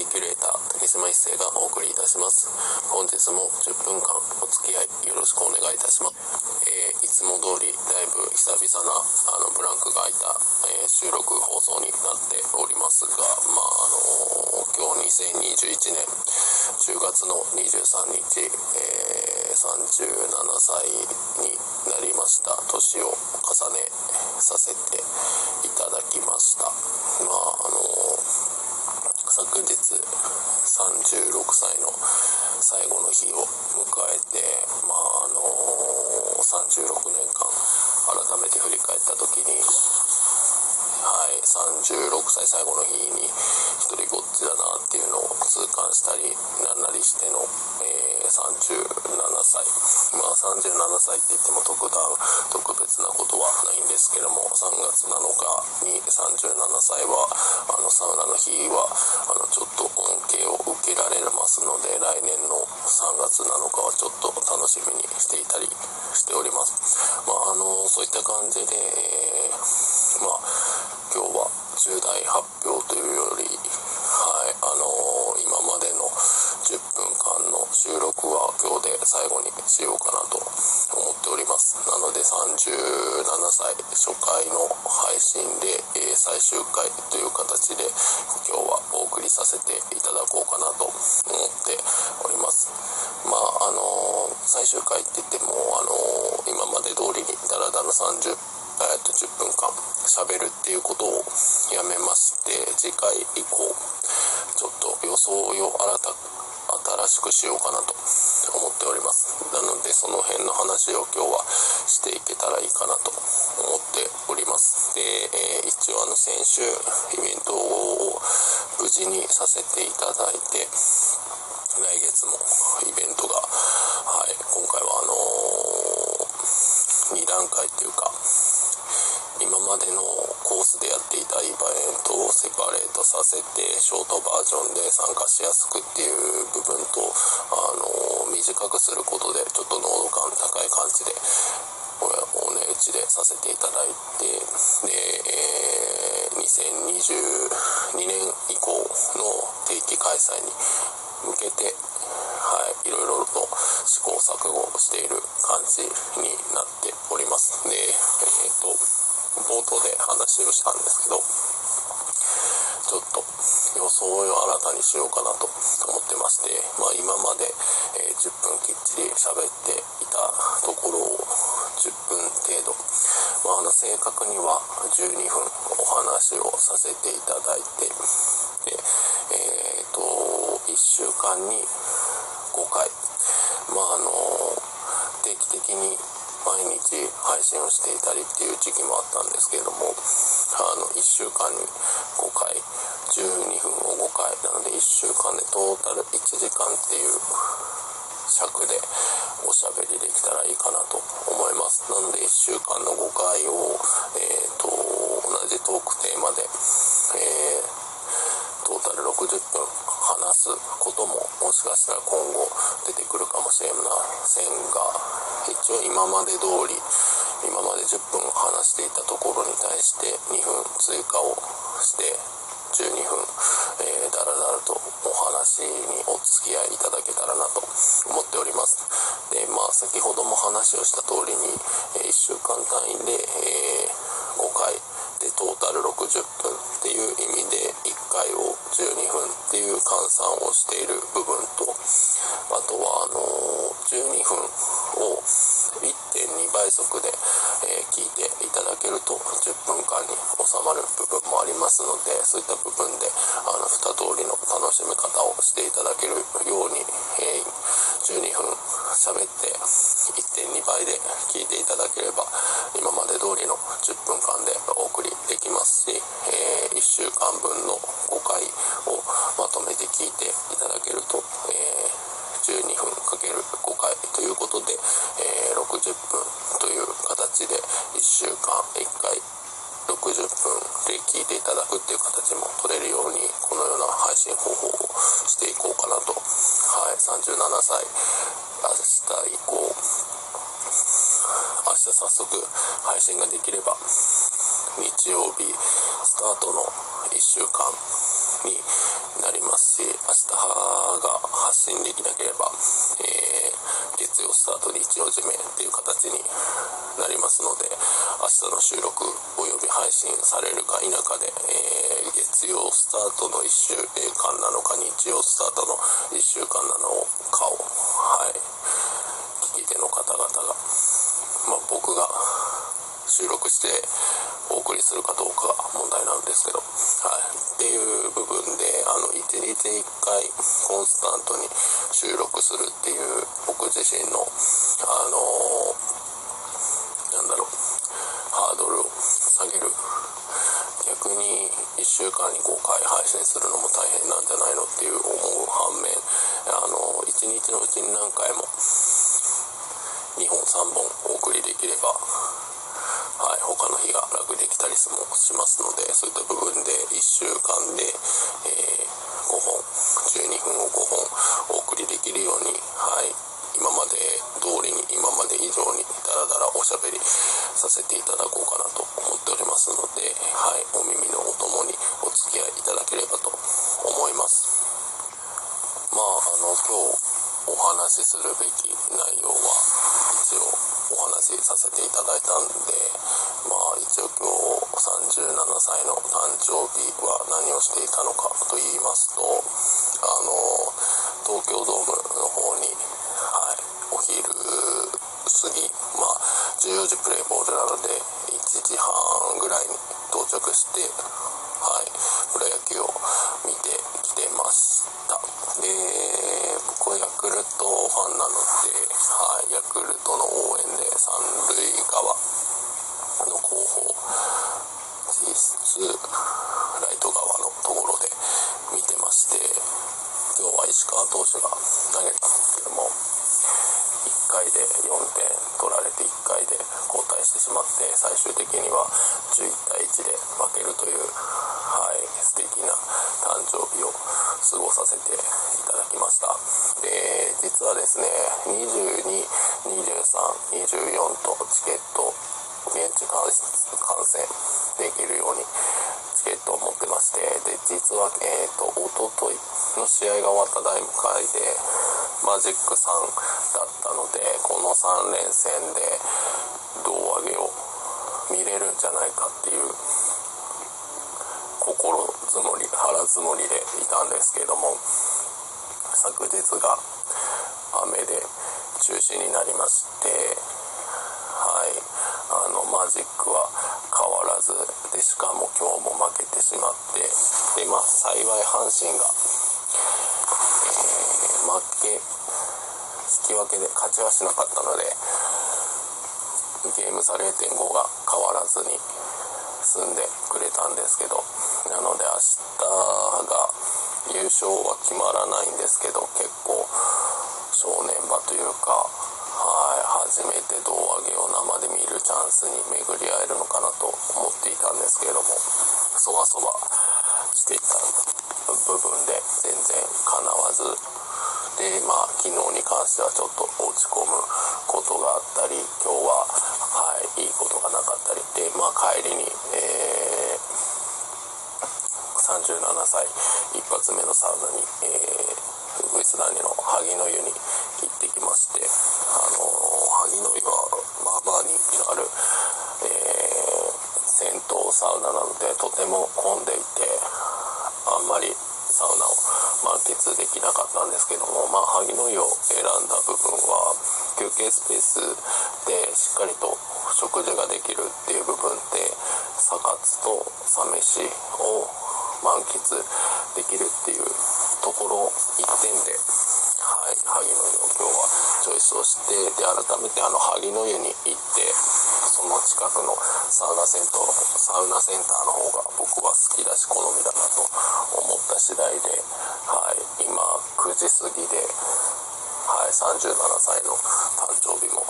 ーキュレーター竹島一生がお送りいたします。本日も10分間お付き合いよろしくお願いいたします、えー、いつも通りだいぶ久々なあのブランクが空いた、えー、収録放送になっておりますがまああの今日2021年10月の23日、え37歳になりました。年を重ねさせていただきました。まああの昨日36歳の最後の日を迎えてまああの36年間改めて振り返った時にはい36歳最後の日に一人ごっちだなっていうのを痛感したりなんなりしての、37歳まあ37歳って言っても特段特別なことはないんですけども3月7日に37歳はあのサウナの日はあのちょっと恩恵を受けられますので来年の3月7日はちょっと楽しみにしていたりしております。まああのそういった感じで、えー、まあ今日は重大発表というより、はい、あのー、今までの10分間の収録は今日で最後にしようかなと思っております。なので37歳初回の配信で、え、最終回という形で今日はお送りさせていただこうかなと思っております。まああの、最終回って言っても、あの今まで通りにダラダラ30えー、と10分間喋るっていうことをやめまして次回以降ちょっと予想を新た新しくしようかなと思っております。なのでその辺の話を今日はしていけたらいいかなと思っております。で、えー、一応あの先週イベントを無事にさせていただいて来月もイベントが、はい、今回はあのー、2段階っていうか今までのコースでやっていたイベントをセパレートさせてショートバージョンで参加しやすくっていう部分とあの短くすることでちょっと濃度感高い感じでお値打ちでさせていただいてで、えー、2022年以降の定期開催に向けてはい、いろいろと試行錯誤している感じになっております。で、えっ、と、冒頭で話をしたんですけどちょっと予想を新たにしようかなと思ってまして、まあ、今まで、え、10分きっちり喋っていたところを10分程度、まあ、あの正確には12分お話をさせていただいてで、えーと、1週間に5回、まあ、あの定期的に毎日配信をしていたりっていう時期もあったんですけれどもあの1週間に5回12分を5回なので1週間でトータル1時間っていう尺でおしゃべりできたらいいかなと思います。なので1週間の5回を、えーと、同じトークテーマで、えー、トータル60分話すことももしかしたら今後出てくるかもしれませんが一応今まで通り今まで10分話していたところに対して2分追加をして12分、えー、だらだらとお話にお付き合いいただけたらなと思っております。でまあ先ほども話をした通りに、えー、1週間単位で、えー、5回でトータル60分っていう意味で1回を12分っていう換算をしている部分とあとはあの12分速で、え、聞いていただけると10分間に収まる部分もありますのでそういった部分であの2通りの楽しみ方をしていただけるように、え、12分喋って1.2倍で聞いていただければ今まで通りの10分間でお送りできますし、え、1週間分の5回をまとめて聞いていただけると、え12分かけることで、えー、60分という形で1週間1回60分で聞いていただくっていう形も取れるようにこのような配信方法をしていこうかなと、はい、37歳。明日以降。明日早速配信ができれば日曜日スタートの1週間。になります。し明日が発信できなければ、えー、月曜スタート日曜締めっていう形になりますので明日の収録および配信されるか否かで、えー、月曜スタートの1週間なのか日曜スタートの1週間なのかを、はい、聞き手の方々が、まあ、僕が収録してお送りするかどうか問題なんですけど、はい、っていう部分であの1日1回コンスタントに収録するっていう僕自身のあのなんだろうハードルを下げる。逆に1週間に5回配信するのも大変なんじゃないのっていう思う反面あの1日のうちに何回も2本3本お送りできればはい、他の日が楽できたりもしますのでそういった部分で1週間で、えー、5本12分を5本お送りできるように、はい、今まで通りに今まで以上にダラダラおしゃべりさせていただこうかなと思っておりますので、はい、お耳のお供にお付き合いいただければと思います。まああの今日お話しするべき内容は一応お話しさせていただいたんで一応今日37歳の誕生日は何をしていたのかと言いますとあの東京ドームの方に、はい、お昼過ぎまあ14時プレーボールなので1時半ぐらいに到着してはいプロ野球を見てきてました。で僕はヤクルトファンなので、はい、ヤクルトの応援で三塁側実質ライト側のところで見てまして今日は石川投手が投げたんですけども1回で4点取られて1回で交代してしまって最終的には11対1で負けるという、はい、素敵な誕生日を過ごさせていただきました。で実はですね222324とチケット現地観戦できるようにチケットを持ってましてで実は、えーと、と一昨日の試合が終わった第5回でマジック3だったのでこの3連戦で胴上げを見れるんじゃないかっていう心積もり腹積もりでいたんですけども昨日が雨で中止になりましてあのマジックは変わらずでしかも今日も負けてしまってでまあ幸い阪神が、えー、負け引き分けで勝ちはしなかったのでゲーム差0.5が変わらずに済んでくれたんですけどなので明日が優勝は決まらないんですけど結構正念場というか初めて胴上げを生で見るチャンスに巡り合えるのかなと思っていたんですけれどもそわそわしていた部分で全然かなわずでまあ昨日に関してはちょっと落ち込むことがあったり今日は、はい、いいことがなかったりでまあ帰りに、えー、37歳一発目のサウナに、えーウエスダニの萩の湯に行ってきましてあの萩の湯はまあまある、えー、銭湯サウナなのでとても混んでいてあんまりサウナを満喫できなかったんですけどもまあ萩の湯を選んだ部分は休憩スペースでしっかりと食事ができるっていう部分でサカツとサ飯を満喫できるっていうところ1点で、はい、萩の湯を今日はチョイスをしてで改めてあの萩の湯に行ってその近くのサウナセンターサウナセンターの方が僕は好きだし好みだなと思った次第で、はい、今9時過ぎで、はい、37歳の誕生日も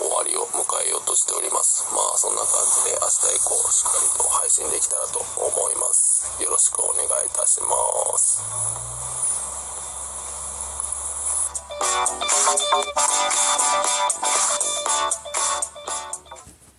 終わりを迎えようとしておりますまあそんな感じで明日以降しっかりと配信できたらと思いますよろしくお願いいたします